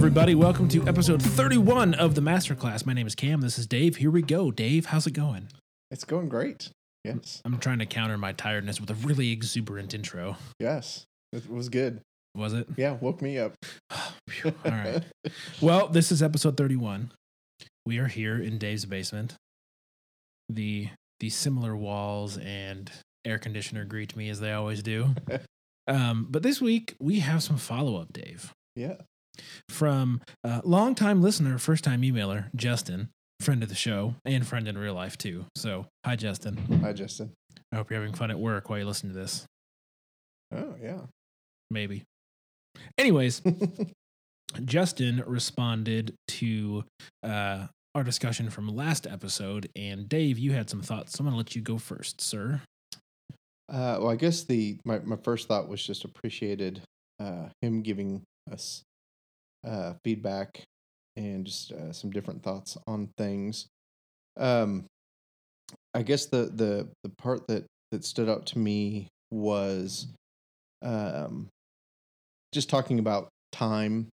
everybody. Welcome to episode 31 of the Masterclass. My name is Cam. This is Dave. Here we go. Dave, how's it going? It's going great. Yes. I'm trying to counter my tiredness with a really exuberant intro. Yes. It was good. Was it? Yeah, woke me up. All right. Well, this is episode 31. We are here in Dave's basement. The the similar walls and air conditioner greet me as they always do. Um, but this week we have some follow up, Dave, Yeah. From uh, longtime listener, first time emailer Justin, friend of the show and friend in real life too. So, hi Justin. Hi, Justin. I hope you're having fun at work while you listen to this. Oh, yeah. Maybe. Anyways, Justin responded to uh, our discussion from last episode, and Dave, you had some thoughts. So I'm going to let you go first, sir. Uh, well, I guess the my, my first thought was just appreciated uh, him giving us uh, feedback and just uh, some different thoughts on things. Um, I guess the the the part that that stood out to me was um, just talking about time,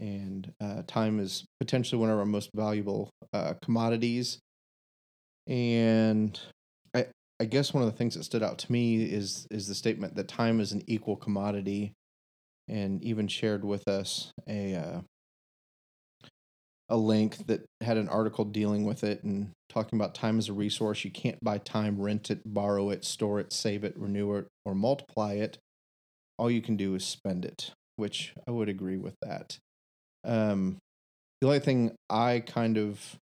and uh, time is potentially one of our most valuable uh, commodities, and I I guess one of the things that stood out to me is is the statement that time is an equal commodity, and even shared with us a uh, a link that had an article dealing with it and talking about time as a resource. You can't buy time, rent it, borrow it, store it, save it, renew it, or multiply it. All you can do is spend it, which I would agree with that. Um, the only thing I kind of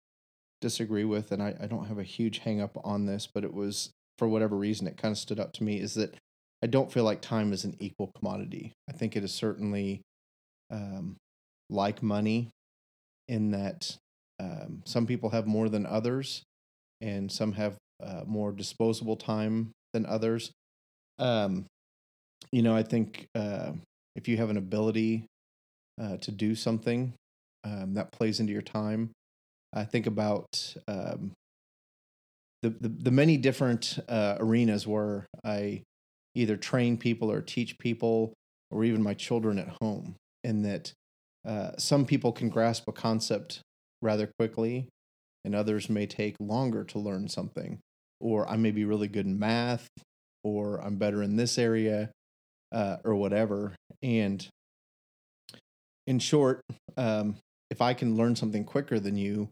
disagree with, and I, I don't have a huge hang up on this, but it was for whatever reason, it kind of stood up to me is that I don't feel like time is an equal commodity. I think it is certainly um, like money in that um, some people have more than others, and some have uh, more disposable time than others. Um, you know, I think uh, if you have an ability uh, to do something um, that plays into your time, I think about um, the, the the many different uh, arenas where I either train people or teach people, or even my children at home, and that uh, some people can grasp a concept rather quickly, and others may take longer to learn something. Or I may be really good in math, or I'm better in this area, uh, or whatever. And in short, um, if I can learn something quicker than you,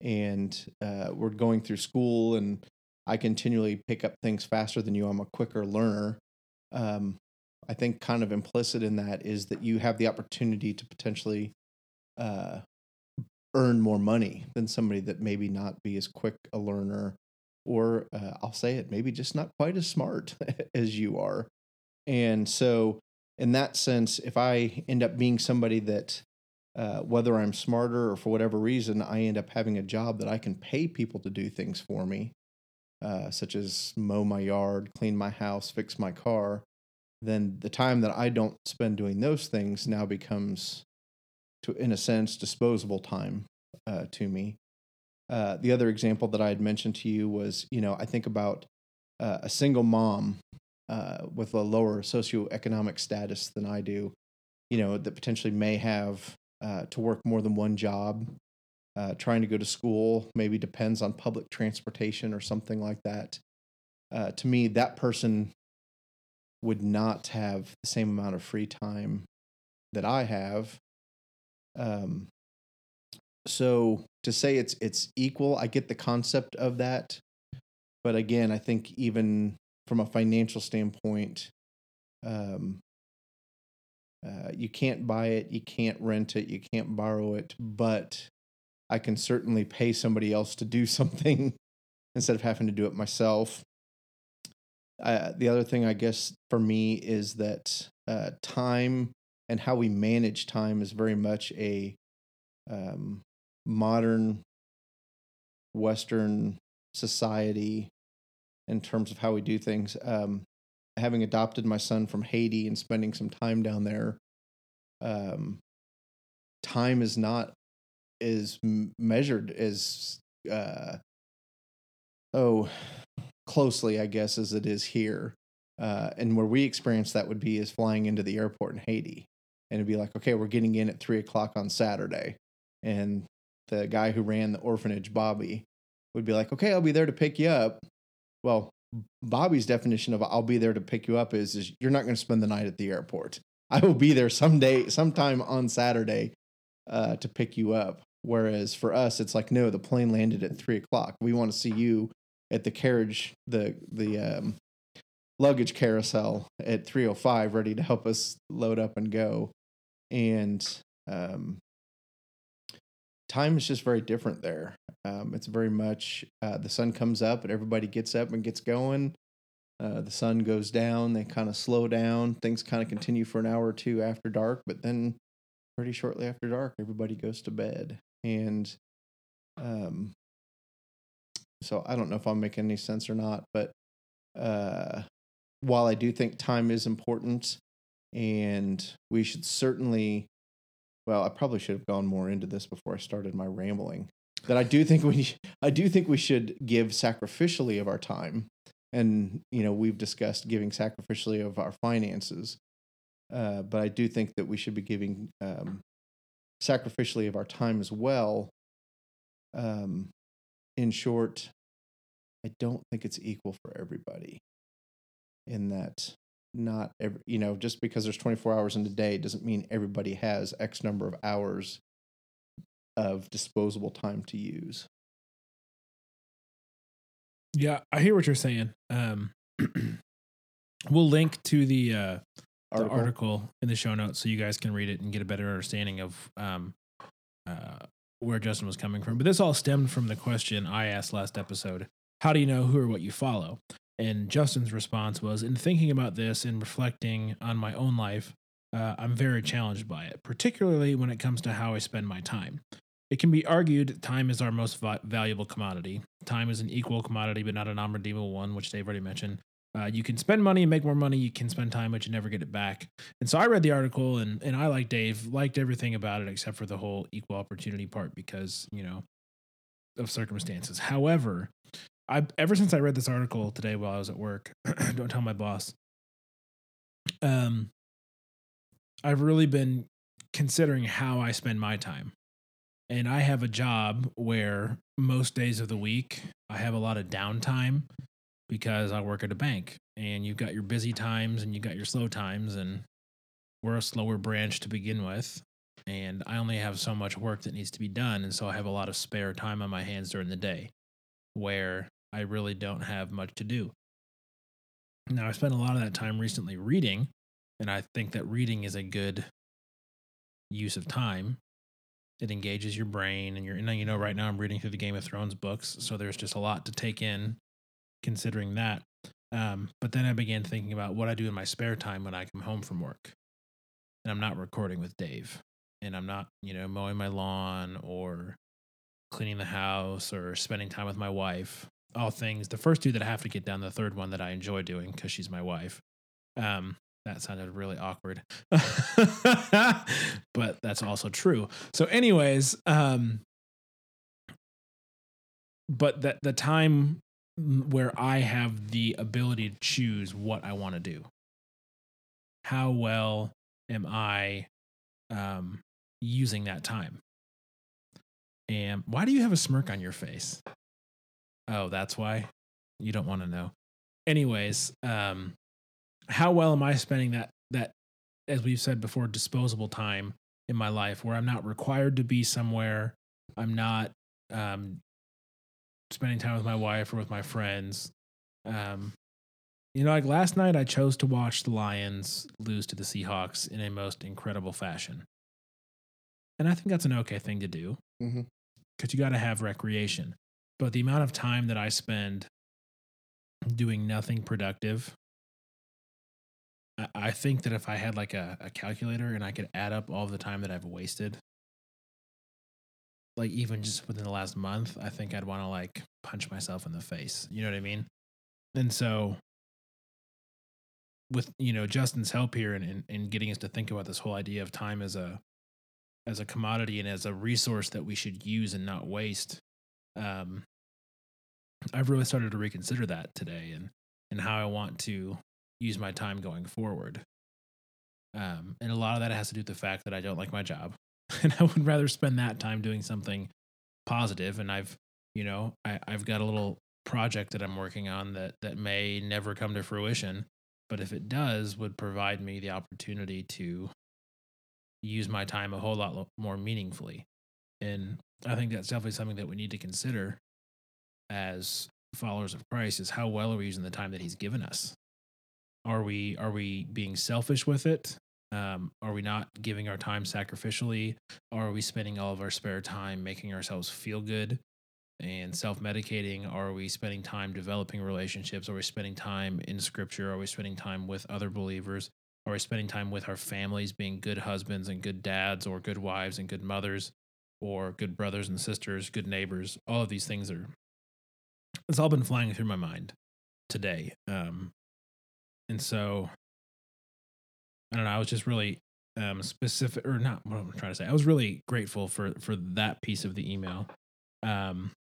and uh, we're going through school, and I continually pick up things faster than you, I'm a quicker learner. Um, I think kind of implicit in that is that you have the opportunity to potentially uh, earn more money than somebody that maybe not be as quick a learner, or uh, I'll say it, maybe just not quite as smart as you are. And so, in that sense, if I end up being somebody that, uh, whether I'm smarter or for whatever reason, I end up having a job that I can pay people to do things for me, uh, such as mow my yard, clean my house, fix my car, then the time that I don't spend doing those things now becomes, to in a sense, disposable time uh, to me. Uh, the other example that I had mentioned to you was, you know, I think about uh, a single mom uh, with a lower socioeconomic status than I do, you know, that potentially may have uh, to work more than one job, uh, trying to go to school, maybe depends on public transportation or something like that. Uh, to me, that person would not have the same amount of free time that I have. Um, so to say it's it's equal, I get the concept of that, but again, I think even from a financial standpoint, um, uh, you can't buy it, you can't rent it, you can't borrow it, but I can certainly pay somebody else to do something instead of having to do it myself. Uh, the other thing, I guess, for me is that uh, time and how we manage time is very much a um, modern Western society in terms of how we do things. Um, having adopted my son from Haiti and spending some time down there, um, time is not is measured as uh, oh closely, I guess, as it is here. Uh, and where we experience that would be is flying into the airport in Haiti. and it'd be like, okay, we're getting in at three o'clock on Saturday, and the guy who ran the orphanage, Bobby, would be like, okay, I'll be there to pick you up. Well, Bobby's definition of I'll be there to pick you up is, is you're not going to spend the night at the airport. I will be there someday, sometime on Saturday uh, to pick you up. Whereas for us, it's like, no, the plane landed at three o'clock. We want to see you at the carriage, the the um, luggage carousel at three o five, ready to help us load up and go. And um, time is just very different there. Um, it's very much uh, the sun comes up and everybody gets up and gets going. Uh, the sun goes down, they kind of slow down. Things kind of continue for an hour or two after dark, but then pretty shortly after dark, everybody goes to bed. And um, so I don't know if I'm making any sense or not, but uh, while I do think time is important and we should certainly, well, I probably should have gone more into this before I started my rambling. That I do think we, I do think we should give sacrificially of our time, and you know we've discussed giving sacrificially of our finances, uh, but I do think that we should be giving um, sacrificially of our time as well. Um, in short, I don't think it's equal for everybody. In that, not every, you know, just because there's 24 hours in a day doesn't mean everybody has X number of hours of disposable time to use. Yeah, I hear what you're saying. Um, we'll link to the uh, the Article. article in the show notes so you guys can read it and get a better understanding of um, uh, where Justin was coming from. But this all stemmed from the question I asked last episode How do you know who or what you follow? And Justin's response was In thinking about this and reflecting on my own life, uh, I'm very challenged by it, particularly when it comes to how I spend my time. It can be argued time is our most va- valuable commodity. Time is an equal commodity, but not a non redeemable one, which they've already mentioned. Uh, you can spend money and make more money. You can spend time, but you never get it back. And so I read the article, and and I like Dave, liked everything about it except for the whole equal opportunity part because you know of circumstances. However, I ever since I read this article today while I was at work, don't tell my boss. Um, I've really been considering how I spend my time. And I have a job where most days of the week I have a lot of downtime because I work at a bank and you've got your busy times and you've got your slow times and we're a slower branch to begin with and I only have so much work that needs to be done and so I have a lot of spare time on my hands during the day where I really don't have much to do. Now I spent a lot of that time recently reading and I think that reading is a good use of time. It engages your brain and you're and you know right now I'm reading through the Game of Thrones books, so there's just a lot to take in considering that. Um, but then I began thinking about what I do in my spare time when I come home from work. And I'm not recording with Dave. And I'm not, you know, mowing my lawn or cleaning the house or spending time with my wife. All things. The first two that I have to get done, the third one that I enjoy doing because she's my wife. Um, that sounded really awkward. but that's also true. So, anyways, um, but that the time where I have the ability to choose what I want to do. How well am I um, using that time? And why do you have a smirk on your face? Oh, that's why you don't want to know. Anyways, um, how well am I spending that that as we've said before, disposable time in my life where I'm not required to be somewhere. I'm not um, spending time with my wife or with my friends. Um, you know, like last night, I chose to watch the Lions lose to the Seahawks in a most incredible fashion. And I think that's an okay thing to do because you got to have recreation. But the amount of time that I spend doing nothing productive, I- I think that if I had like a, a calculator and I could add up all the time that I've wasted, like even just within the last month, I think I'd want to like punch myself in the face. You know what I mean? And so with you know Justin's help here and in, in, in getting us to think about this whole idea of time as a as a commodity and as a resource that we should use and not waste, um, I've really started to reconsider that today and and how I want to use my time going forward. Um, and a lot of that has to do with the fact that I don't like my job, and I would rather spend that time doing something positive. And I've, you know, I, I've got a little project that I'm working on that that may never come to fruition, but if it does, would provide me the opportunity to use my time a whole lot more meaningfully. And I think that's definitely something that we need to consider as followers of Christ is how well are we using the time that he's given us? Are we are we being selfish with it? Um, are we not giving our time sacrificially? Are we spending all of our spare time making ourselves feel good and self medicating? Are we spending time developing relationships? Are we spending time in scripture? Are we spending time with other believers? Are we spending time with our families, being good husbands and good dads, or good wives and good mothers, or good brothers and sisters, good neighbors? All of these things are, it's all been flying through my mind today. Um, and so, I don't know, I was just really um, specific, or not what I'm trying to say. I was really grateful for for that piece of the email. Um,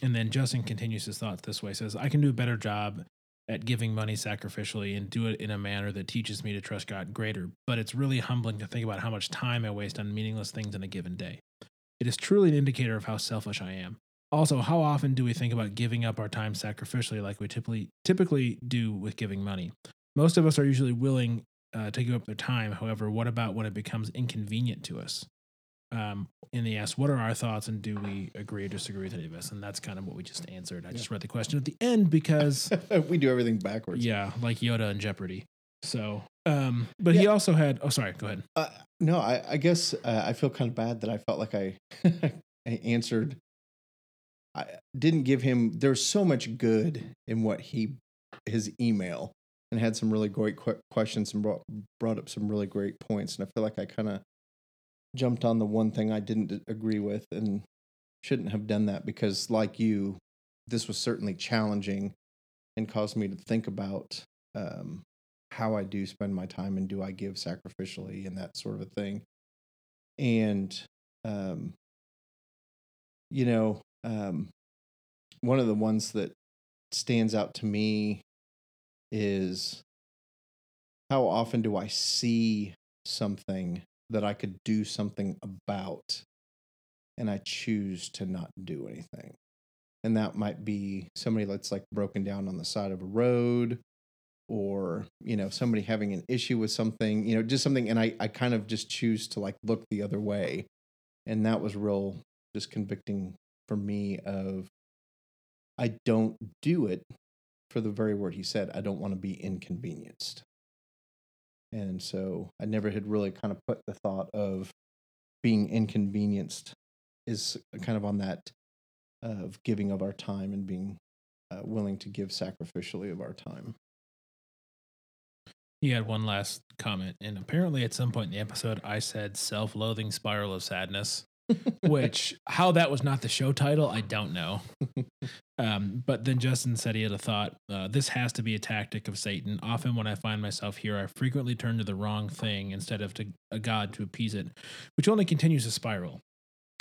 and then Justin continues his thoughts this way says, I can do a better job at giving money sacrificially and do it in a manner that teaches me to trust God greater. But it's really humbling to think about how much time I waste on meaningless things in a given day. It is truly an indicator of how selfish I am. Also, how often do we think about giving up our time sacrificially like we typically typically do with giving money? Most of us are usually willing uh, give up their time. However, what about when it becomes inconvenient to us? Um, and they asked, "What are our thoughts, and do we agree or disagree with any of this?" And that's kind of what we just answered. I Yeah. just read the question at the end because, we do everything backwards. yeah, like Yoda and Jeopardy. So, um, but he also had. Oh, sorry. Go ahead. Uh, no, I, I guess uh, I feel kind of bad that I felt like I, I answered. I didn't give him. There's so much good in what he, his email, and had some really great que- questions and brought brought up some really great points. And I feel like I kind of jumped on the one thing I didn't agree with, and shouldn't have done that because, like you, this was certainly challenging, and caused me to think about um, how I do spend my time and do I give sacrificially and that sort of a thing. And, um, you know, um, one of the ones that stands out to me is how often do I see something that I could do something about and I choose to not do anything? And that might be somebody that's like broken down on the side of a road or you know somebody having an issue with something you know just something and i i kind of just choose to like look the other way and that was real just convicting for me of i don't do it for the very word he said i don't want to be inconvenienced. And so i never had really kind of put the thought of being inconvenienced is kind of on that of giving of our time and being uh, willing to give sacrificially of our time. He had one last comment, and apparently at some point in the episode, I said "self-loathing spiral of sadness," which how that was not the show title, I don't know. Um, but then Justin said he had a thought. Uh, this has to be a tactic of Satan. Often, when I find myself here, I frequently turn to the wrong thing instead of to a God to appease it, which only continues to spiral.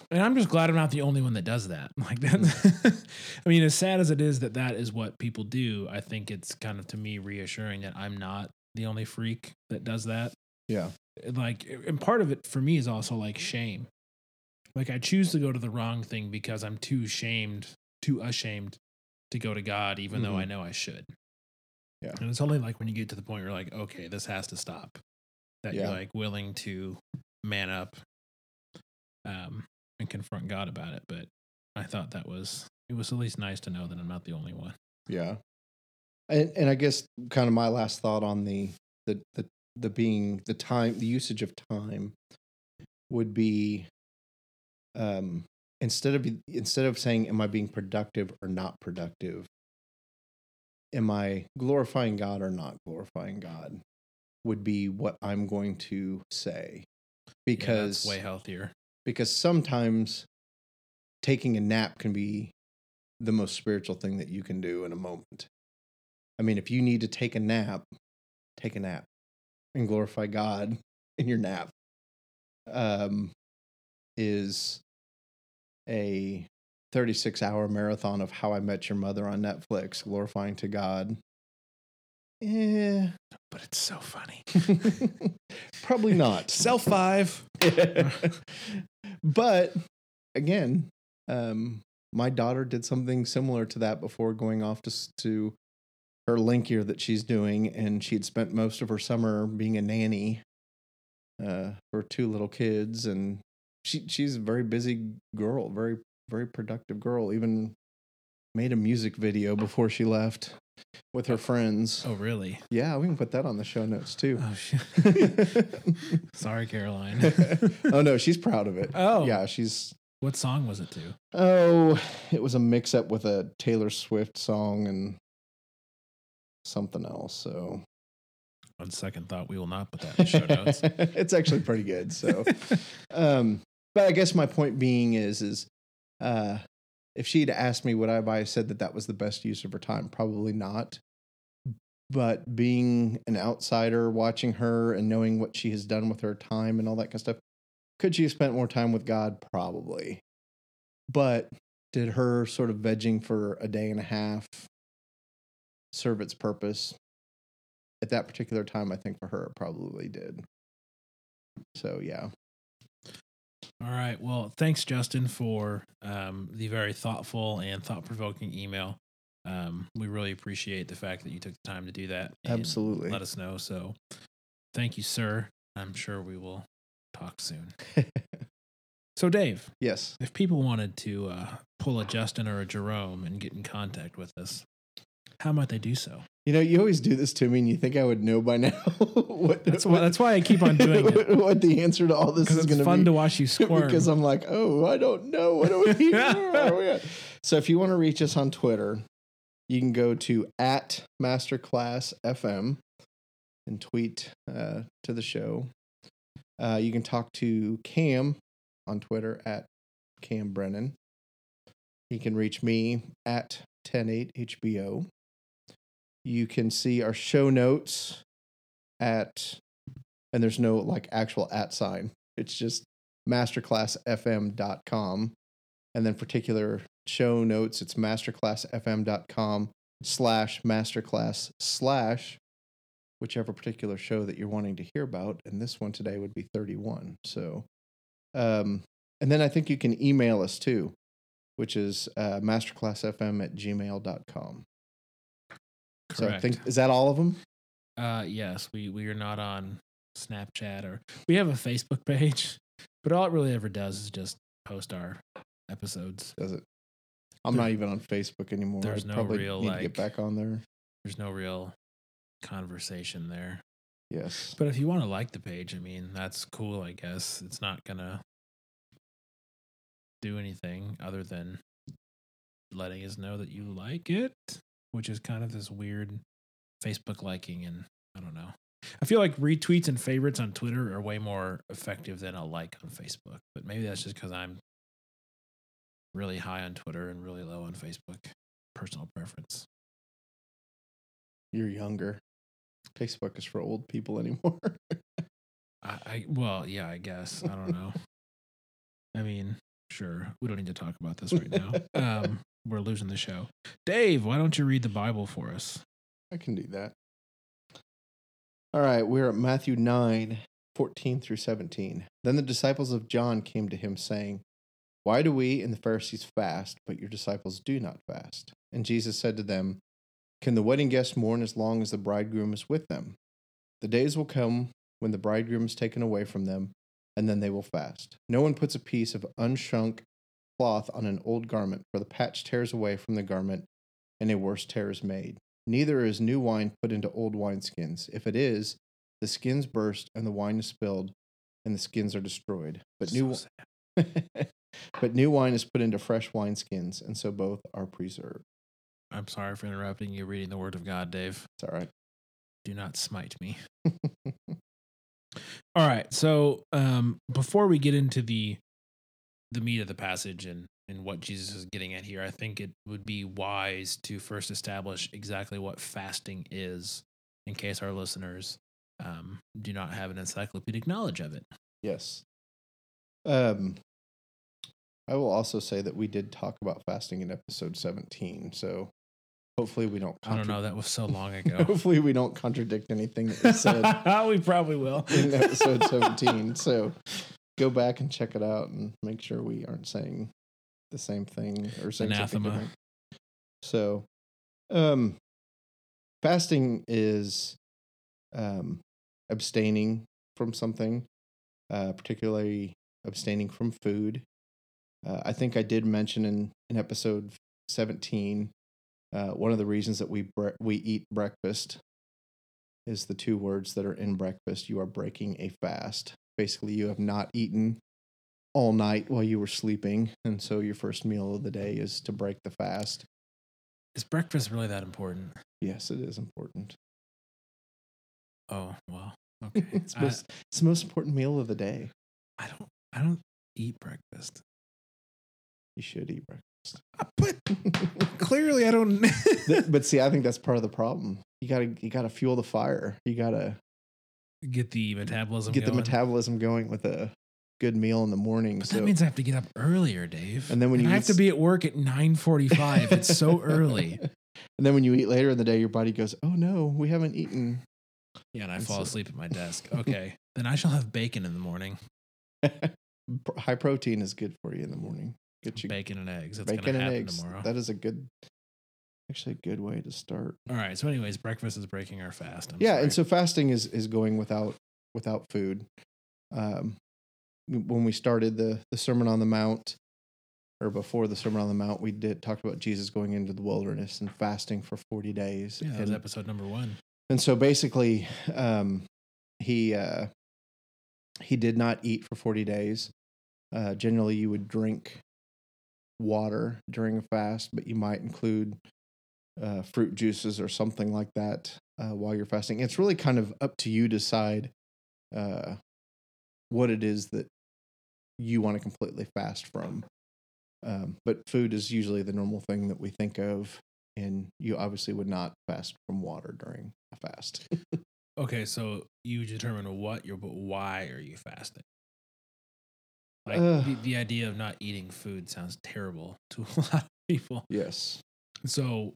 And I'm just glad I'm not the only one that does that. Like that. I mean, as sad as it is that that is what people do, I think it's kind of to me reassuring that I'm not the only freak that does that. yeah Like, and part of it for me is also like shame. Like, I choose to go to the wrong thing because I'm too shamed, too ashamed to go to God, even though I Mhm. know I should. Yeah. And it's only like when you get to the point where you're like, okay, this has to stop, that Yeah. you're like willing to man up um, and confront God about it. But I thought that was, it was at least nice to know that I'm not the only one. Yeah. And and I guess kind of my last thought on the the the the being the time the usage of time would be um instead of instead of saying am I being productive or not productive am I glorifying God or not glorifying God would be what I'm going to say because that's way healthier. because sometimes taking a nap can be the most spiritual thing that you can do in a moment. I mean, if you need to take a nap, take a nap and glorify God in your nap. Um, is a 36 hour marathon of How I Met Your Mother on Netflix, glorifying to God Eh, But it's so funny. probably not. Self five. but again, um, my daughter did something similar to that before going off to to her link year that she's doing, and she'd spent most of her summer being a nanny uh, for two little kids, and she she's a very busy girl, very very productive girl. Even made a music video before she left with her friends. Oh, really? Yeah, we can put that on the show notes too. Oh, shit. Sorry, Caroline. oh no, she's proud of it. Oh. yeah, she's what song was it to? Oh, it was a mix up with a Taylor Swift song and something else. So On second thought, we will not put that in the show notes. it's actually pretty good. So, um, but I guess my point being is, is, uh, if she'd asked me would I have said that that was the best use of her time? Probably not. But being an outsider, watching her and knowing what she has done with her time and all that kind of stuff, could she have spent more time with God? Probably. But did her sort of vegging for a day and a half serve its purpose? At that particular time, I think for her, it probably did. So, yeah. All right. Well, thanks, Justin, for um, the very thoughtful and thought provoking email. Um, we really appreciate the fact that you took the time to do that. Absolutely. Let us know. So thank you, sir. I'm sure we will talk soon. So, Dave, yes. if people wanted to uh, pull a Justin or a Jerome and get in contact with us, how might they do so? You know, you always do this to me, and you think I would know by now what, That's why. That's why I keep on doing it what, what the answer to all this is going to be? fun to watch you squirm. because I'm like, oh, I don't know. What do we? where are we at? So if you want to reach us on Twitter, you can go to at Masterclass FM and tweet uh, to the show. Uh, you can talk to Cam on Twitter at Cam Brennan. You can reach me at 108HBO. You can see our show notes at, and there's no like actual at sign. It's just masterclassfm.com. And then particular show notes, it's masterclassfm.com slash masterclass slash whichever particular show that you're wanting to hear about. And this one today would be 31. So, um, and then I think you can email us too, which is uh, masterclassfm at gmail.com. So I Correct. think, is that all of them? Uh, yes, we we are not on Snapchat or we have a Facebook page, but all it really ever does is just post our episodes. Does it? I'm There- not even on Facebook anymore. there's I no probably real, need to like- get back on there. There's no real conversation there. Yes. But if you want to like the page, I mean, that's cool. I guess it's not gonna do anything other than letting us know that you like it, which is kind of this weird Facebook liking and I don't know. I feel like retweets and favorites on Twitter are way more effective than a like on Facebook, but maybe that's just because I'm really high on Twitter and really low on Facebook. Personal preference. You're younger. Facebook is for old people anymore. I, I well, yeah, I guess. I don't know. I mean, sure. We don't need to talk about this right now. Um, we're losing the show. Dave, why don't you read the Bible for us? I can do that. All right, we're at Matthew 9, 14 through 17. Then the disciples of John came to him, saying, Why do we and the Pharisees fast, but your disciples do not fast? And Jesus said to them, Can the wedding guests mourn as long as the bridegroom is with them? The days will come when the bridegroom is taken away from them, and then they will fast. No one puts a piece of unshrunk cloth on an old garment, for the patch tears away from the garment, and a worse tear is made. Neither is new wine put into old wineskins. If it is, the skins burst and the wine is spilled, and the skins are destroyed. But new, So but new wine is put into fresh wineskins, and so both are preserved. I'm sorry for interrupting you reading the Word of God, Dave. It's all right. Do not smite me. All right. So um, before we get into the the meat of the passage and and what Jesus is getting at here, I think it would be wise to first establish exactly what fasting is, in case our listeners um, do not have an encyclopedic knowledge of it. yes. Um, I will also say that we did talk about fasting in episode 17, so hopefully we don't. I don't know. That was so long ago. Hopefully we don't contradict anything that we said we probably will. in episode 17. So go back and check it out and make sure we aren't saying the same thing or saying something Anathema. different. So, um, fasting is um, abstaining from something, uh, particularly abstaining from food. Uh, I think I did mention in, in episode 17 uh, one of the reasons that we bre- we eat breakfast is the two words that are in breakfast. You are breaking a fast. Basically, you have not eaten all night while you were sleeping, and so your first meal of the day is to break the fast. Is breakfast really that important? Yes, it is important. Oh well. Okay. It's, I, most, it's the most important meal of the day. I don't. I don't eat breakfast. You should eat breakfast. Uh, but clearly, I don't. But see, I think that's part of the problem. You gotta you gotta fuel the fire. You gotta get the metabolism. get the metabolism going with a good meal in the morning. But so that means I have to get up earlier, Dave. And then when you I have to be at work at nine forty-five. it's so early. and then when you eat later in the day, your body goes, "Oh no, we haven't eaten." Yeah, and I And fall so- asleep at my desk. Okay, then I shall have bacon in the morning. High protein is good for you in the morning. Get you Bacon and eggs. That's bacon and happen eggs. tomorrow. That is a good, actually a good way to start. All right. So, anyways, breakfast is breaking our fast. I'm yeah, sorry. and so fasting is is going without without food. Um, when we started the the Sermon on the Mount, or before the Sermon on the Mount, we did talked about Jesus going into the wilderness and fasting for forty days. yeah, that was episode number one. and so basically, um, he uh, he did not eat for forty days. Uh, generally, you would drink water during a fast, but you might include uh, fruit juices or something like that uh, while you're fasting. It's really kind of up to you to decide uh, what it is that you want to completely fast from. Um, but food is usually the normal thing that we think of, and you obviously would not fast from water during a fast. Okay, so you determine what you're, but why are you fasting? Like Ugh. the, the idea of not eating food sounds terrible to a lot of people. yes. So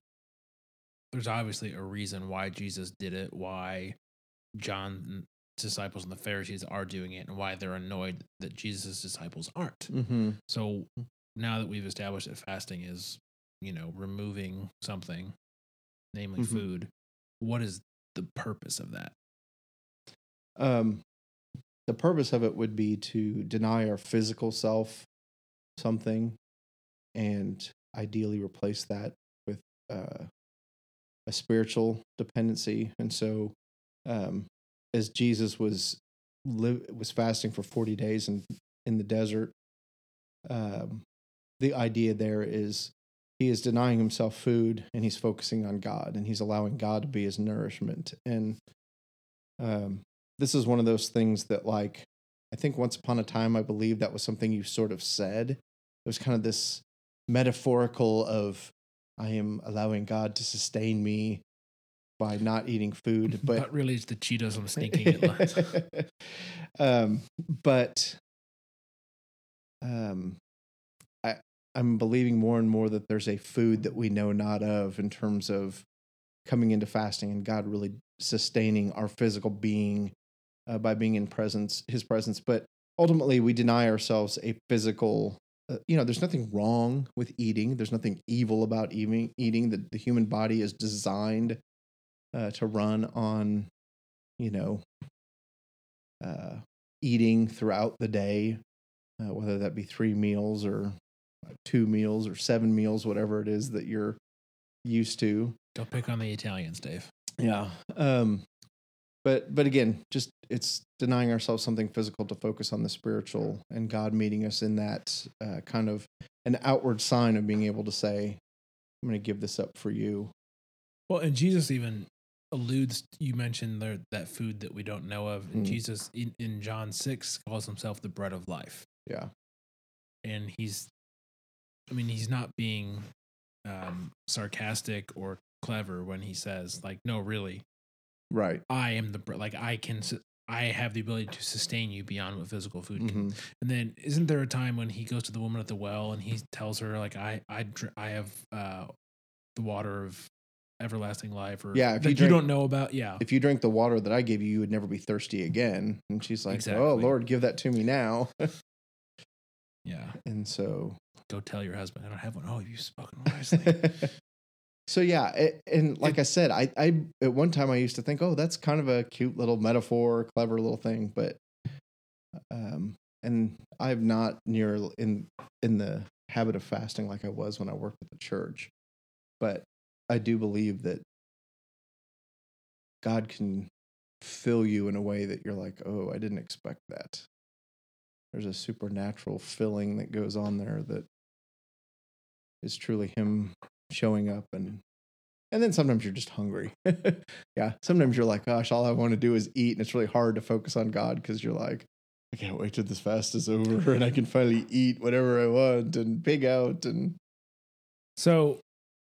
there's obviously a reason why Jesus did it, why John's disciples and the Pharisees are doing it, and why they're annoyed that Jesus' disciples aren't. Mm-hmm. So now that we've established that fasting is, you know, removing something, namely Mhm. food, what is the purpose of that? um, the purpose of it would be to deny our physical self something and ideally replace that with uh, a spiritual dependency and so um, as jesus was live was fasting for 40 days in in the desert um, the idea there is he is denying himself food and he's focusing on god and he's allowing god to be his nourishment. And um, this is one of those things that like i think once upon a time i believe that was something you sort of said. It was kind of this metaphorical of i am allowing god to sustain me by not eating food But, but really, it's the Cheetos I'm sneaking lunch. um but um i i'm believing more and more that there's a food that we know not of in terms of coming into fasting and god really sustaining our physical being uh, by being in presence his presence but ultimately we deny ourselves a physical uh, you know there's nothing wrong with eating there's nothing evil about eating eating the, the human body is designed uh, to run on you know uh, eating throughout the day uh, whether that be three meals or uh, two meals or seven meals whatever it is that you're used to Don't pick on the Italians, Dave. yeah. Um, but but again, just it's denying ourselves something physical to focus on the spiritual and God meeting us in that uh, kind of an outward sign of being able to say, "I'm going to give this up for you." Well, and Jesus even alludes. You mentioned there that food that we don't know of, and Mm. Jesus in, in John six calls himself the bread of life, Yeah. and he's, I mean, he's not being um, sarcastic or clever when he says, like, no, really, Right. I am the like I can. I have the ability to sustain you beyond what physical food can. Mhm. And then, isn't there a time when he goes to the woman at the well and he tells her, like, I, I, I have uh, the water of everlasting life or Yeah, if that you you, don't know about. Yeah. If you drink the water that I gave you, you would never be thirsty again. And she's like, Oh Lord, give that to me now. Yeah. and so Go tell your husband I don't have one. Oh, you've spoken wisely. So yeah, it, and like I said, I I at one time I used to think, oh, that's kind of a cute little metaphor, clever little thing, but um, and I'm not near in in the habit of fasting like I was when I worked at the church, but I do believe that God can fill you in a way that you're like, oh, I didn't expect that. There's a supernatural filling that goes on there that is truly Him showing up and and then sometimes you're just hungry. yeah, sometimes you're like, gosh, all I want to do is eat, and it's really hard to focus on God because you're like, I can't wait till this fast is over and I can finally eat whatever I want and pig out and So,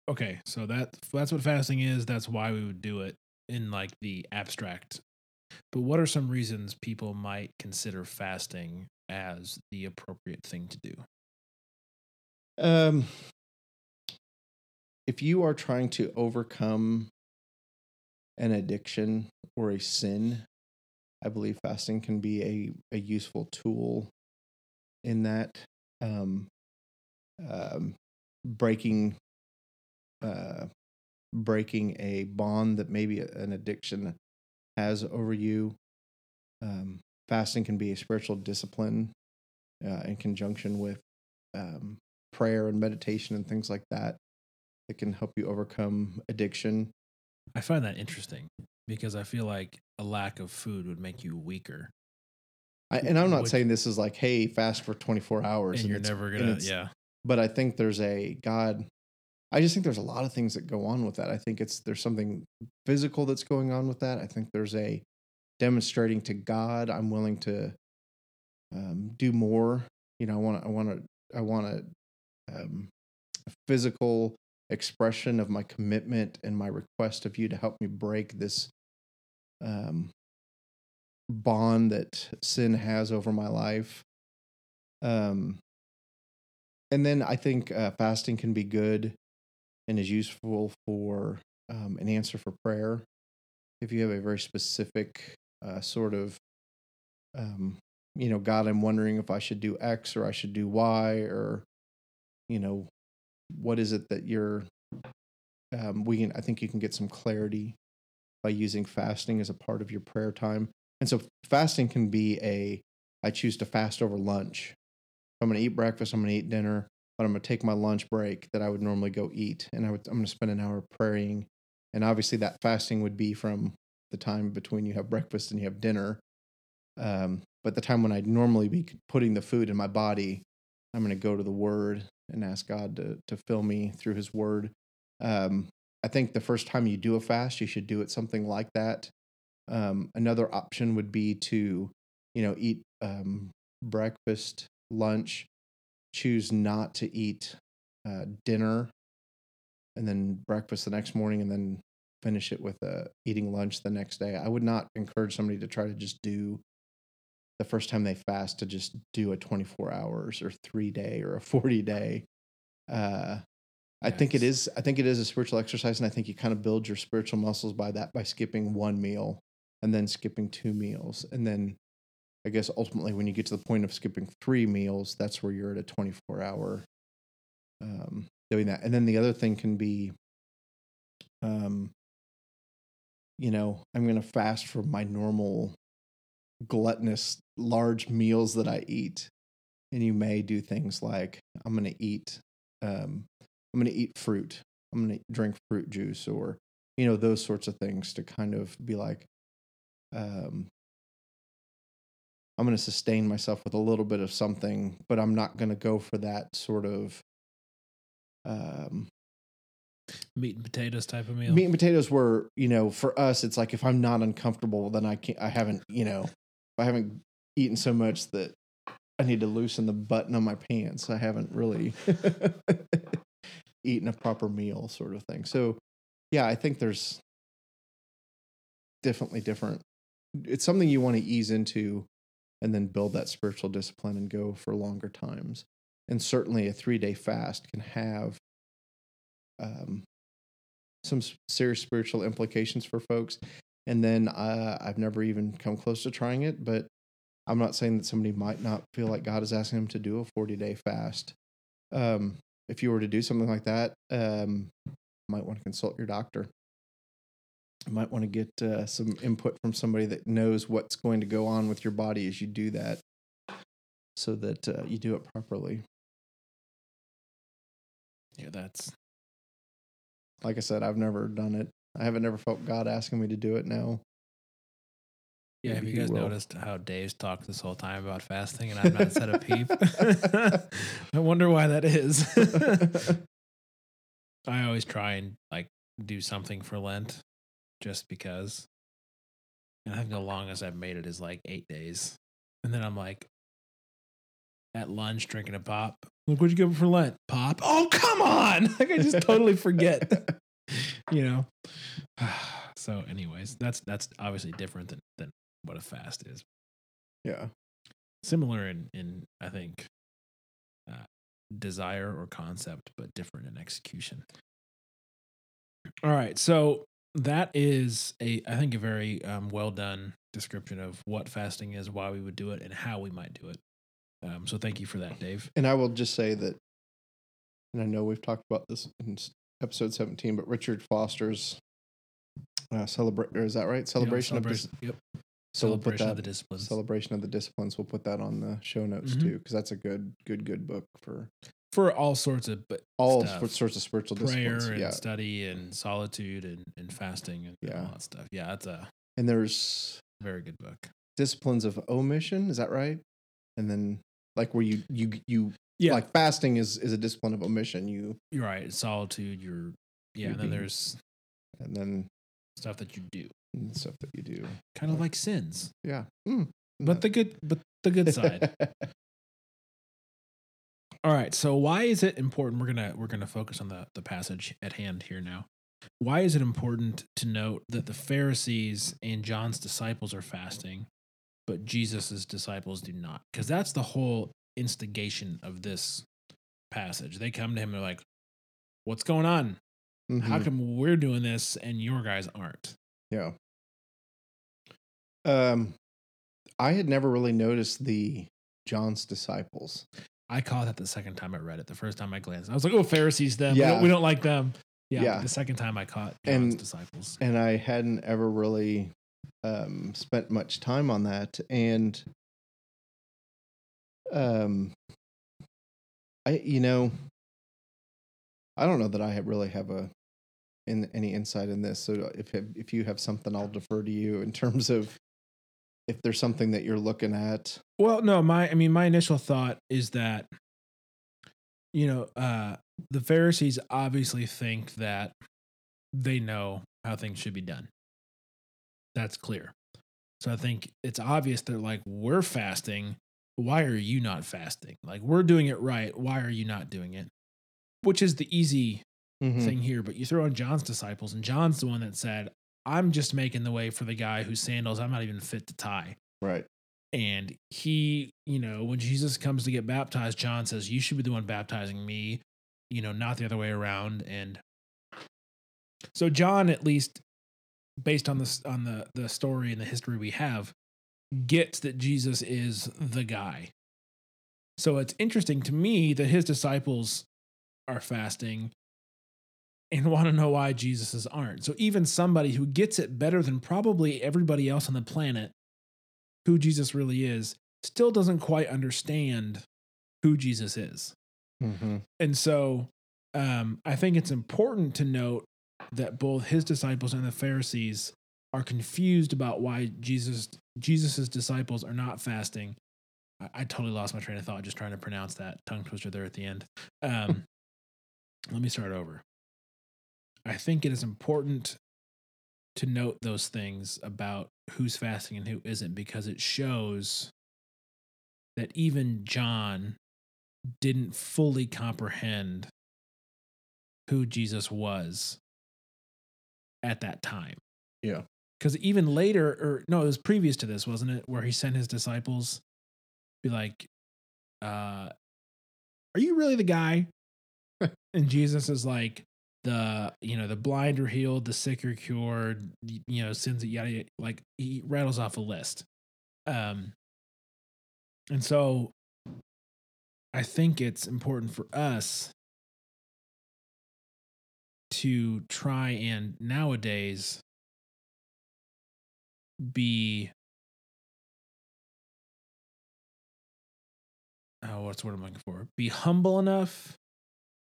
okay, so that that's what fasting is. That's why we would do it in like the abstract. But what are some reasons people might consider fasting as the appropriate thing to do? Um, if you are trying to overcome an addiction or a sin, I believe fasting can be a, a useful tool in that. Um, um, breaking, uh, breaking a bond that maybe an addiction has over you. Um, fasting can be a spiritual discipline uh, in conjunction with um, prayer and meditation and things like that that can help you overcome addiction. I find that interesting because I feel like a lack of food would make you weaker, I, and I'm not Would- saying this is like, hey, fast for 24 hours. and you're never gonna. Yeah, But I think there's a God. I just think there's a lot of things that go on with that. I think it's there's something physical that's going on with that. I think there's a demonstrating to God I'm willing to um, do more. You know, I want to I want to I want to um, physical expression of my commitment and my request of you to help me break this um, bond that sin has over my life. Um, and then I think uh, fasting can be good and is useful for um, an answer for prayer. If you have a very specific uh, sort of, um, you know, God, I'm wondering if I should do X or I should do Y or, you know, what is it that you're, um, we can, I think you can get some clarity by using fasting as a part of your prayer time. And so fasting can be a, I choose to fast over lunch. I'm going to eat breakfast. I'm going to eat dinner, but I'm going to take my lunch break that I would normally go eat, and I would, I'm going to spend an hour praying. And obviously, that fasting would be from the time between you have breakfast and you have dinner. Um, but the time when I'd normally be putting the food in my body, I'm going to go to the Word and ask God to to fill me through His Word. Um, I think the first time you do a fast, you should do it something like that. Um, another option would be to, you know, eat um, breakfast, lunch, choose not to eat uh, dinner, and then breakfast the next morning, and then finish it with uh, eating lunch the next day. I would not encourage somebody to try to just do the first time they fast to just do a 24 hours or three day or a 40 day. Uh, I think it is. I think it is a spiritual exercise, and I think you kind of build your spiritual muscles by that by skipping one meal and then skipping two meals, and then I guess ultimately when you get to the point of skipping three meals, that's where you're at a 24 hour um, doing that. And then the other thing can be, um, you know, I'm going to fast from my normal gluttonous large meals that I eat. And you may do things like I'm going to eat, um, I'm going to eat fruit. I'm going to drink fruit juice or, you know, those sorts of things to kind of be like, um, I'm going to sustain myself with a little bit of something, but I'm not going to go for that sort of um, meat and potatoes type of meal. meat and potatoes. Were you know, for us, it's like if I'm not uncomfortable, then I can't. I haven't, you know, I haven't eaten so much that I need to loosen the button on my pants. I haven't really eaten a proper meal, sort of thing. So, yeah, I think there's definitely different. It's something you want to ease into and then build that spiritual discipline and go for longer times. And certainly a three day fast can have um, some serious spiritual implications for folks. And then uh, I've never even come close to trying it, but I'm not saying that somebody might not feel like God is asking them to do a 40 day fast. Um, if you were to do something like that, um, might want to consult your doctor. You might want to get uh, some input from somebody that knows what's going to go on with your body as you do that, so that uh, you do it properly. Yeah, that's Like I said, I've never done it. I haven't never felt God asking me to do it now. yeah. Have you guys will. noticed how Dave's talked this whole time about fasting and I've not said a peep? I wonder why that is. I always try and like do something for Lent just because. And I think the longest I've made it is like eight days. And then I'm like at lunch drinking a pop. Look, what'd you give for Lent? Pop. Oh, come on. Like I just totally forget. You know. so anyways, that's that's obviously different than, than what a fast is. Yeah. Similar in in I think uh, desire or concept, but different in execution. All right, so that is a I think a very um, well done description of what fasting is, why we would do it, and how we might do it. Um, so thank you for that, Dave. And I will just say that, and I know we've talked about this in episode 17, but Richard Foster's uh celebrate is that right? Celebration, Yep, of dis- yep. so we'll put celebration that of the disciplines. celebration of the disciplines. We'll put that on the show notes Mhm. too, because that's a good, good, good book for for all sorts of but all stuff. sorts of spiritual prayer and Yeah, study and solitude and, and fasting and, and Yeah. all that stuff. Yeah, that's a and there's very good book. disciplines of omission. Is that right? And then like where you you you Yeah, like fasting is is a discipline of omission. You you're right. Solitude, you're yeah, and then being- there's and then stuff that you do. stuff that you do. Kind of like sins. Yeah. Mm. But the good but the good side. All right. So why is it important? We're gonna we're gonna focus on the the passage at hand here now. Why is it important to note that the Pharisees and John's disciples are fasting, but Jesus's disciples do not? Because that's the whole instigation of this passage. They come to him and they're like, "What's going on? How Mhm. come we're doing this and your guys aren't?" Yeah. Um, I had never really noticed the John's disciples. I caught that the second time I read it. The first time I glanced, I was like, "Oh, Pharisees, them. We, Yeah. don't, we don't like them." Yeah. Yeah. The second time I caught John's And- disciples. and I hadn't ever really um, spent much time on that. And um, I, you know, I don't know that I have really have a in any insight in this. So if if you have something, I'll defer to you in terms of if there's something that you're looking at. Well, no, my I mean my initial thought is that you know, uh the Pharisees obviously think that they know how things should be done. That's clear. So I think it's obvious they're like we're fasting, why are you not fasting? Like we're doing it right, why are you not doing it? Which is the easy Mhm. thing here, but you throw in John's disciples and John's the one that said, "I'm just making the way for the guy whose sandals I'm not even fit to tie." Right. And he, you know, when Jesus comes to get baptized, John says, You should be the one baptizing me, you know, not the other way around. And so John, at least based on this on the the story and the history we have, gets that Jesus is the guy. So it's interesting to me that his disciples are fasting and want to know why Jesus's aren't. So even somebody who gets it better than probably everybody else on the planet who Jesus really is, still doesn't quite understand who Jesus is. Mm-hmm. And so um, I think it's important to note that both his disciples and the Pharisees are confused about why Jesus Jesus's disciples are not fasting. I, I totally lost my train of thought just trying to pronounce that tongue twister there at the end. Um, let me start over. I think it is important to note those things about who's fasting and who isn't because it shows that even John didn't fully comprehend who Jesus was at that time. Yeah. Because even later, or no, it was previous to this, wasn't it? Where he sent his disciples be like, uh, Are you really the guy? and Jesus is like, the you know the blind are healed, the sick are cured, you know sins yada yada. Like he rattles off a list, um, and so I think it's important for us to try and nowadays be oh what's what I'm looking for? Be humble enough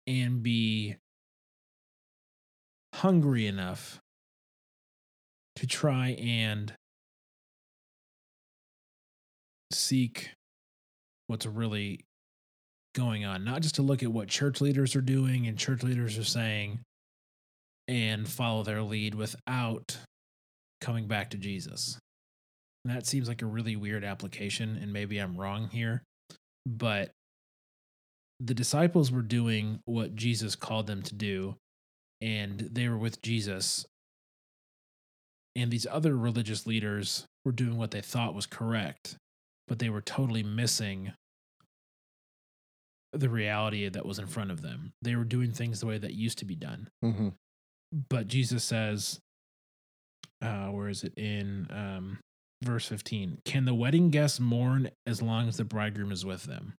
and be hungry enough to try and seek what's really going on, not just to look at what church leaders are doing and church leaders are saying and follow their lead without coming back to Jesus. And that seems like a really weird application, and maybe I'm wrong here, but the disciples were doing what Jesus called them to do, and they were with Jesus. And these other religious leaders were doing what they thought was correct, but they were totally missing the reality that was in front of them. They were doing things the way that used to be done. Mm-hmm. But Jesus says, uh, where is it in um, verse 15? Can the wedding guests mourn as long as the bridegroom is with them?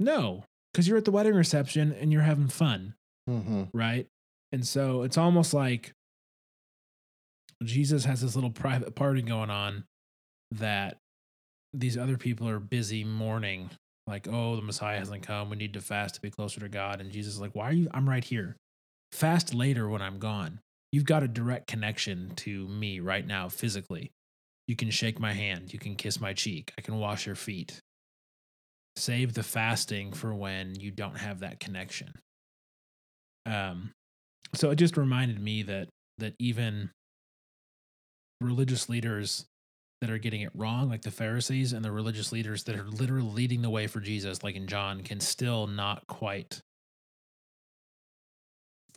No, because you're at the wedding reception and you're having fun, Mm-hmm. right? And so it's almost like Jesus has this little private party going on that these other people are busy mourning, like, oh, the Messiah hasn't come. We need to fast to be closer to God. And Jesus is like, why are you? I'm right here. Fast later when I'm gone. You've got a direct connection to me right now, physically. You can shake my hand. You can kiss my cheek. I can wash your feet. Save the fasting for when you don't have that connection. Um, so it just reminded me that that even religious leaders that are getting it wrong, like the Pharisees, and the religious leaders that are literally leading the way for Jesus, like in John, can still not quite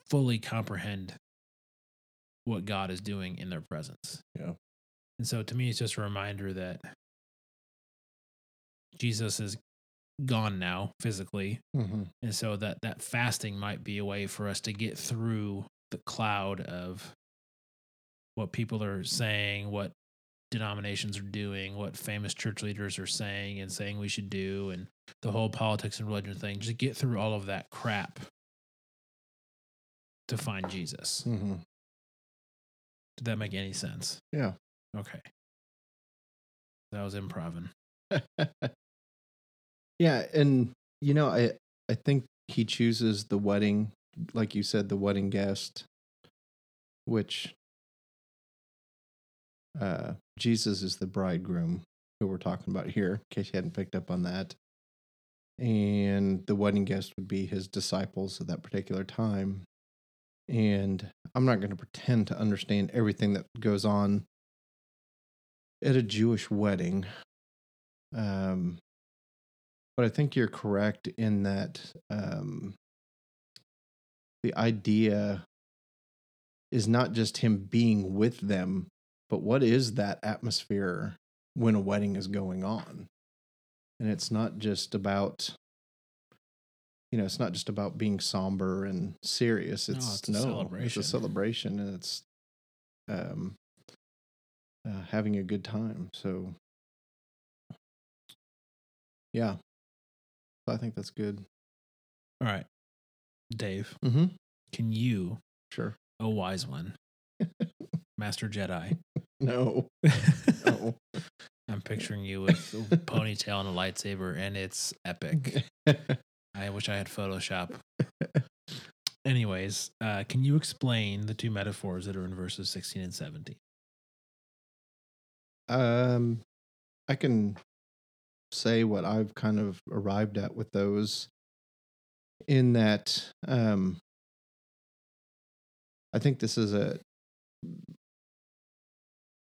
fully comprehend what God is doing in their presence. Yeah. And so to me, it's just a reminder that Jesus is gone now physically. Mm-hmm. And so that that fasting might be a way for us to get through the cloud of what people are saying, what denominations are doing, what famous church leaders are saying and saying we should do, and the whole politics and religion thing. Just get through all of that crap to find Jesus. Mm-hmm. Did that make any sense? Yeah. Okay. That was improving. yeah, and you know, I I think he chooses the wedding, like you said, the wedding guest, which uh Jesus is the bridegroom who we're talking about here, in case you hadn't picked up on that. And the wedding guest would be his disciples at that particular time. And I'm not going to pretend to understand everything that goes on at a Jewish wedding. Um, but I think you're correct in that um, the idea is not just him being with them, but what is that atmosphere when a wedding is going on? And it's not just about, you know, it's not just about being somber and serious. No, It's it's a no, celebration. it's a celebration, and it's um, uh, having a good time. So, yeah, I think that's good. All right. Dave, Mm-hmm. can you, Sure. a wise one, Master Jedi, No. No. I'm picturing you with a ponytail and a lightsaber, and it's epic. I wish I had Photoshop. Anyways, uh, can you explain the two metaphors that are in verses 16 and 17? um, I can say what I've kind of arrived at with those. In that, um, I think this is a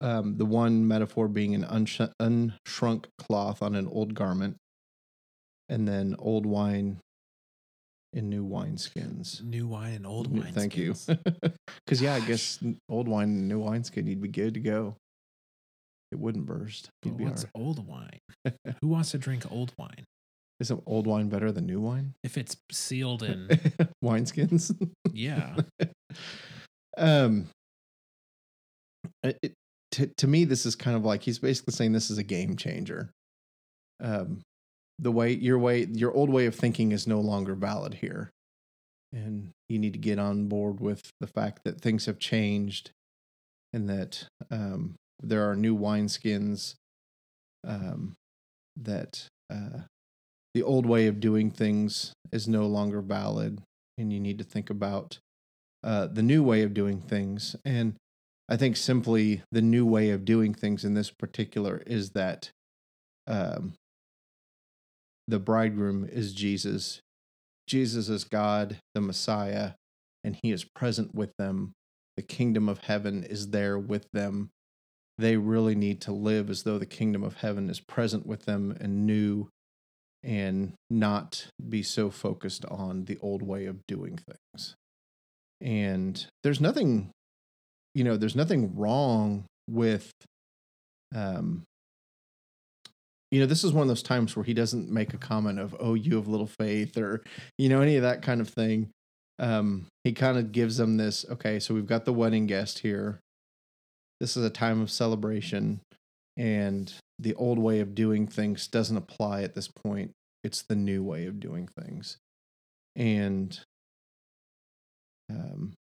um, the one metaphor being an unsh- unshrunk cloth on an old garment, and then old wine in new wine skins. New wine and old wine. Thank you. Because yeah, I guess old wine and new wine skin, you'd be good to go. It wouldn't burst. But be what's old wine? Who wants to drink old wine? Isn't old wine better than new wine? If it's sealed in, Wineskins. yeah, um, it- to to me, this is kind of like he's basically saying this is a game changer. Um, the way your way, your old way of thinking is no longer valid here, and you need to get on board with the fact that things have changed, and that um, there are new wineskins. Um, that uh, the old way of doing things is no longer valid, and you need to think about uh, the new way of doing things. And I think simply the new way of doing things in this particular is that um, the bridegroom is Jesus. Jesus is God, the Messiah, and he is present with them. The kingdom of heaven is there with them. They really need to live as though the kingdom of heaven is present with them and new and not be so focused on the old way of doing things. And there's nothing, you know, there's nothing wrong with, um, you know, this is one of those times where he doesn't make a comment of, oh, you have little faith or, you know, any of that kind of thing. Um, he kind of gives them this, okay, so we've got the wedding guest here. This is a time of celebration and the old way of doing things doesn't apply at this point. It's the new way of doing things. And um,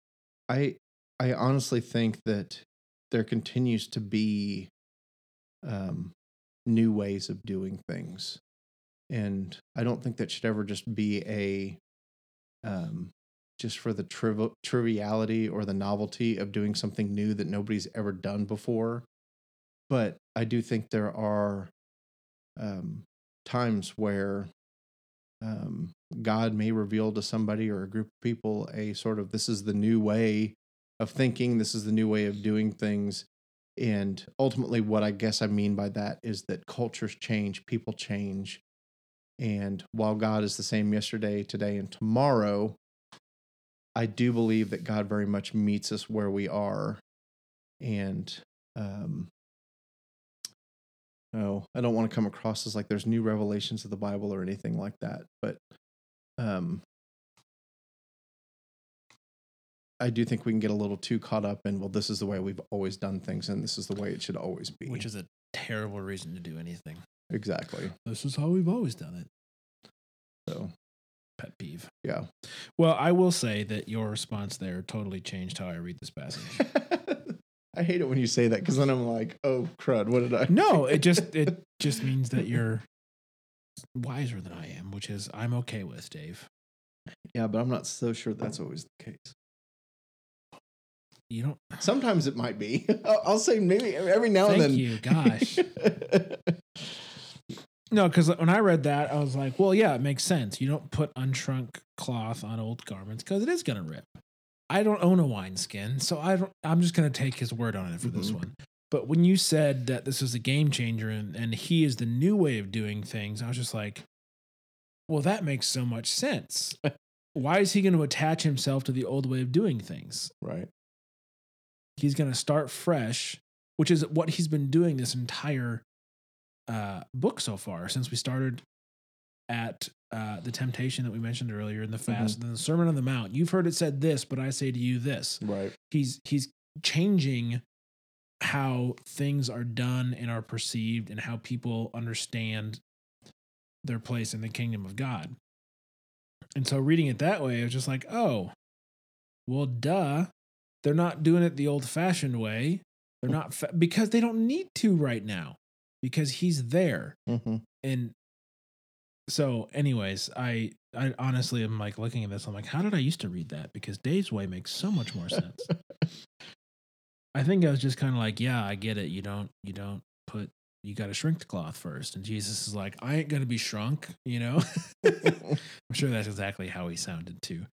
I I honestly think that there continues to be um, new ways of doing things, and I don't think that should ever just be a um, just for the trivial triviality or the novelty of doing something new that nobody's ever done before. But I do think there are um, times where um, God may reveal to somebody or a group of people a sort of this is the new way of thinking, this is the new way of doing things. And ultimately, what I guess I mean by that is that cultures change, people change. And while God is the same yesterday, today, and tomorrow, I do believe that God very much meets us where we are. And um, no, I don't want to come across as like there's new revelations of the Bible or anything like that. But um, I do think we can get a little too caught up in, well, this is the way we've always done things and this is the way it should always be. which is a terrible reason to do anything. exactly. This is how we've always done it. So, Pet peeve. yeah. Well, I will say that your response there totally changed how I read this passage. I hate it when you say that because then I'm like, oh, crud, what did I? no, it just it just means that you're wiser than I am, which is I'm okay with, Dave. Yeah, but I'm not so sure that's always the case. You don't Sometimes it might be. I'll, say maybe every now Thank and then. you, gosh. No, because when I read that, I was like, well, yeah, it makes sense. You don't put unshrunk cloth on old garments because it is gonna rip. I don't own a wineskin, so I don't I'm just gonna take his word on it for this Mhm. one. But when you said that this was a game changer and, and he is the new way of doing things, I was just like, well, that makes so much sense. Why is he going to attach himself to the old way of doing things? right. He's going to start fresh, which is what he's been doing this entire uh, book so far since we started at uh, the temptation that we mentioned earlier in the fast and then the Sermon on the Mount. You've heard it said this, but I say to you this. Right. He's he's changing how things are done and are perceived and how people understand their place in the kingdom of God. And so reading it that way, I was just like, oh, well, duh. They're not doing it the old fashioned way. They're not, fa- because they don't need to right now, because he's there. Mm-hmm. And so, anyways, I, I honestly am like looking at this. I'm like, how did I used to read that? Because Dave's way makes so much more sense. I think I was just kind of like, yeah, I get it. You don't, you don't put, you got to shrink the cloth first. And Jesus is like, I ain't going to be shrunk, you know? I'm sure that's exactly how he sounded too.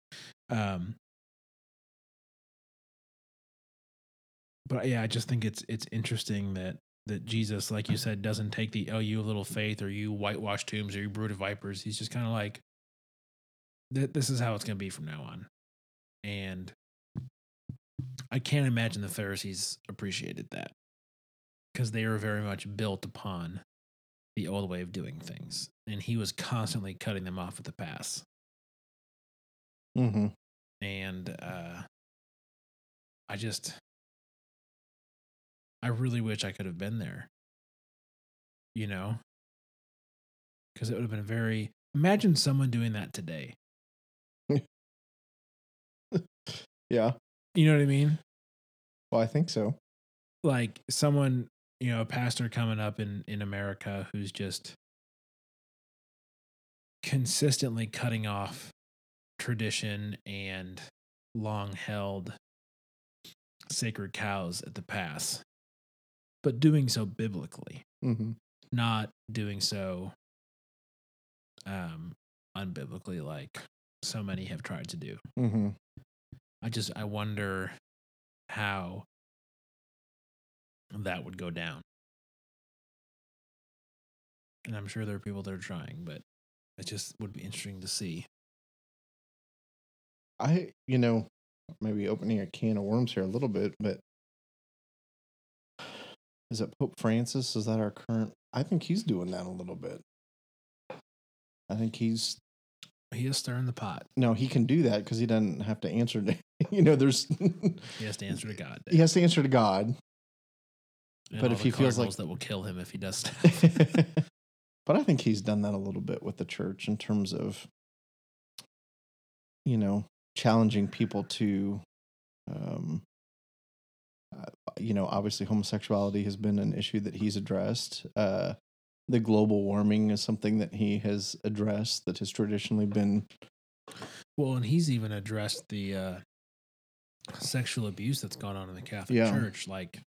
Um, but yeah, I just think it's it's interesting that that Jesus, like you said, doesn't take the oh you little faith or you whitewashed tombs or you brood of vipers. He's just kind of like that. This is how it's going to be from now on, and I can't imagine the Pharisees appreciated that because they were very much built upon the old way of doing things. And he was constantly cutting them off at the pass. Mm-hmm. And uh, I just, I really wish I could have been there, you know? Because it would have been very, imagine someone doing that today. Yeah. You know what I mean? Well, I think so. like someone you know a pastor coming up in in america who's just consistently cutting off tradition and long held sacred cows at the pass but doing so biblically Mm-hmm. not doing so um unbiblically like so many have tried to do Mm-hmm. I just I wonder how that would go down. And I'm sure there are people that are trying, but it just would be interesting to see. I, you know, maybe opening a can of worms here a little bit, but is it Pope Francis? Is that our current? I think he's doing that a little bit. I think he's He is stirring the pot. no, he can do that because he doesn't have to answer. To, you know, there's He has to answer to God. he has to answer to God. and but if he feels like- that will kill him if he does stuff. but I think he's done that a little bit with the church in terms of, you know, challenging people to, um, you know, obviously homosexuality has been an issue that he's addressed. Uh, the global warming is something that he has addressed that has traditionally been, well, and he's even addressed the uh, sexual abuse that's gone on in the Catholic Yeah. Church. Like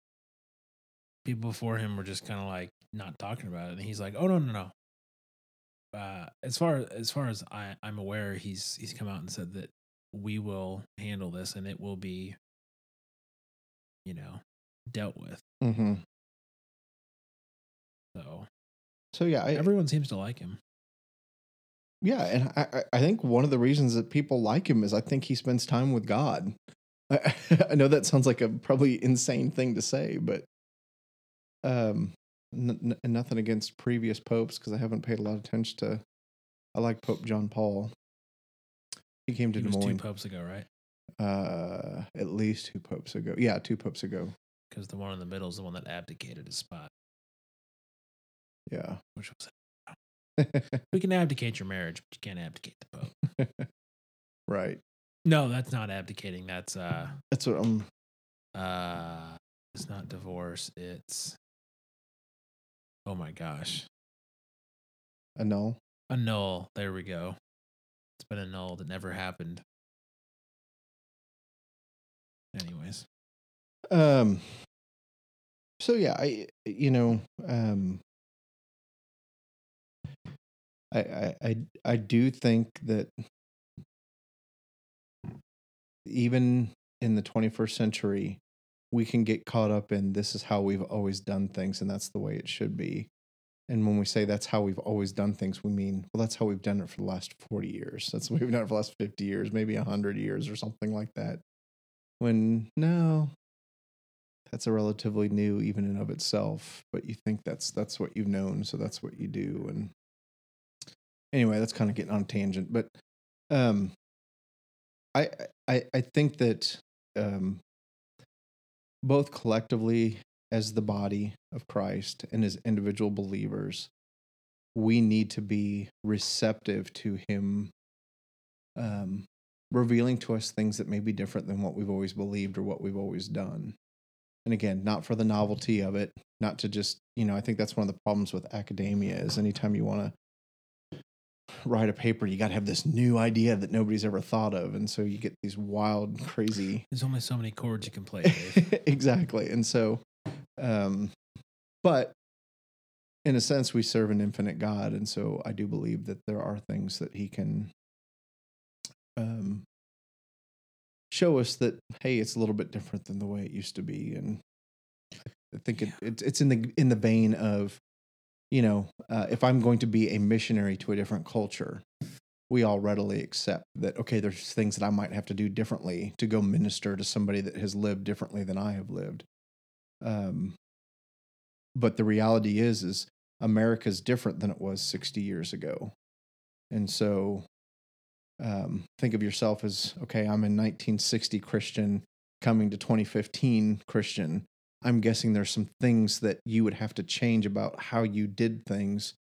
people before him were just kind of like not talking about it, and he's like, "Oh no, no, no." Uh, as far as far as I, I'm aware, he's he's come out and said that we will handle this, and it will be, you know, dealt with. mm-hmm. So so yeah, I, everyone seems to like him. Yeah, and I, I- think one of the reasons that people like him is I think he spends time with God. I, I know that sounds like a probably insane thing to say, but um, n- n- nothing against previous popes because I haven't paid a lot of attention to. I like Pope John Paul. He came to He Des was two Moines popes ago, right? uh, at least two popes ago. Yeah, two popes ago. Because the one in the middle is the one that abdicated his spot, Yeah. which was we can abdicate your marriage, but you can't abdicate the pope. right. No, that's not abdicating. That's uh That's what I'm. uh it's not divorce, it's oh my gosh. Annul. Annul. There we go. It's been annulled. It never happened. Anyways. Um. So yeah, I you know um. I I I, I do think that even in the 21st century, we can get caught up in this is how we've always done things and that's the way it should be. And when we say that's how we've always done things, we mean, well, that's how we've done it for the last 40 years. That's way we've done it for the last 50 years, maybe 100 years or something like that. When no, that's a relatively new even in of itself, but you think that's that's what you've known, so that's what you do. And anyway, that's kind of getting on a tangent, but um I I I think that um both collectively as the body of Christ and as individual believers, we need to be receptive to Him um, revealing to us things that may be different than what we've always believed or what we've always done. And again, not for the novelty of it, not to just, you know, I think that's one of the problems with academia is anytime you want to write a paper, you got to have this new idea that nobody's ever thought of. And so you get these wild, crazy There's only so many chords you can play, exactly. And so, um, but in a sense, we serve an infinite God. And so I do believe that there are things that he can um, show us that, hey, it's a little bit different than the way it used to be. And I think it, Yeah. it's it's in the, in the vein of, you know, uh, if I'm going to be a missionary to a different culture, we all readily accept that okay there's things that i might have to do differently to go minister to somebody that has lived differently than i have lived um, but the reality is is America's different than it was 60 years ago. And so um, think of yourself as okay, I'm a 1960 Christian coming to 2015 Christian. I'm guessing there's some things that you would have to change about how you did things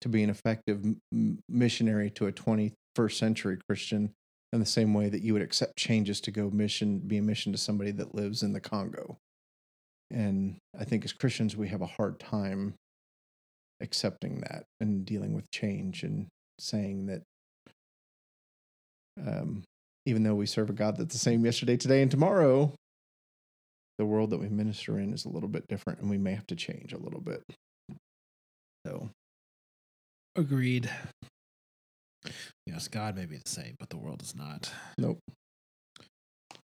to be an effective m- missionary to a 21st century Christian in the same way that you would accept changes to go mission be a mission to somebody that lives in the Congo. And I think as Christians we have a hard time accepting that and dealing with change and saying that um, even though we serve a God that's the same yesterday, today, and tomorrow, the world that we minister in is a little bit different and we may have to change a little bit. So, Agreed. Yes, God may be the same, but the world is not. nope.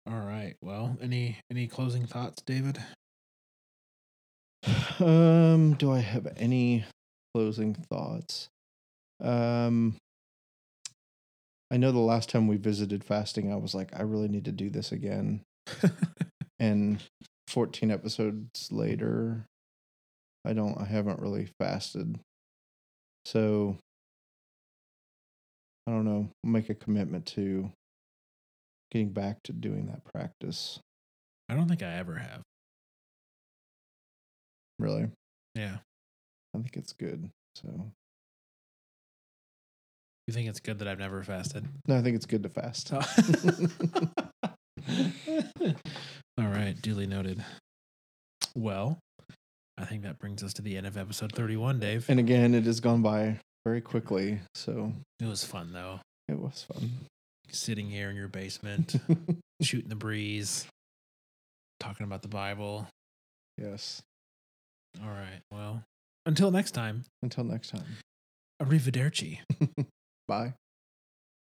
All right. Well, any any closing thoughts, David? Um, do I have any closing thoughts? Um, I know the last time we visited fasting, I was like, I really need to do this again. and 14 episodes later, I don't, I haven't really fasted. So I don't know, make a commitment to getting back to doing that practice. I don't think I ever have. Really, Yeah. I think it's good. So You think it's good that I've never fasted? no, I think it's good to fast. Oh. All right, duly noted. Well, I think that brings us to the end of episode 31, Dave. and again, it has gone by very quickly. So It was fun though. it was fun. Sitting here in your basement, shooting the breeze, talking about the Bible. yes. All right. Well, until next time, Until next time. arrivederci. Bye.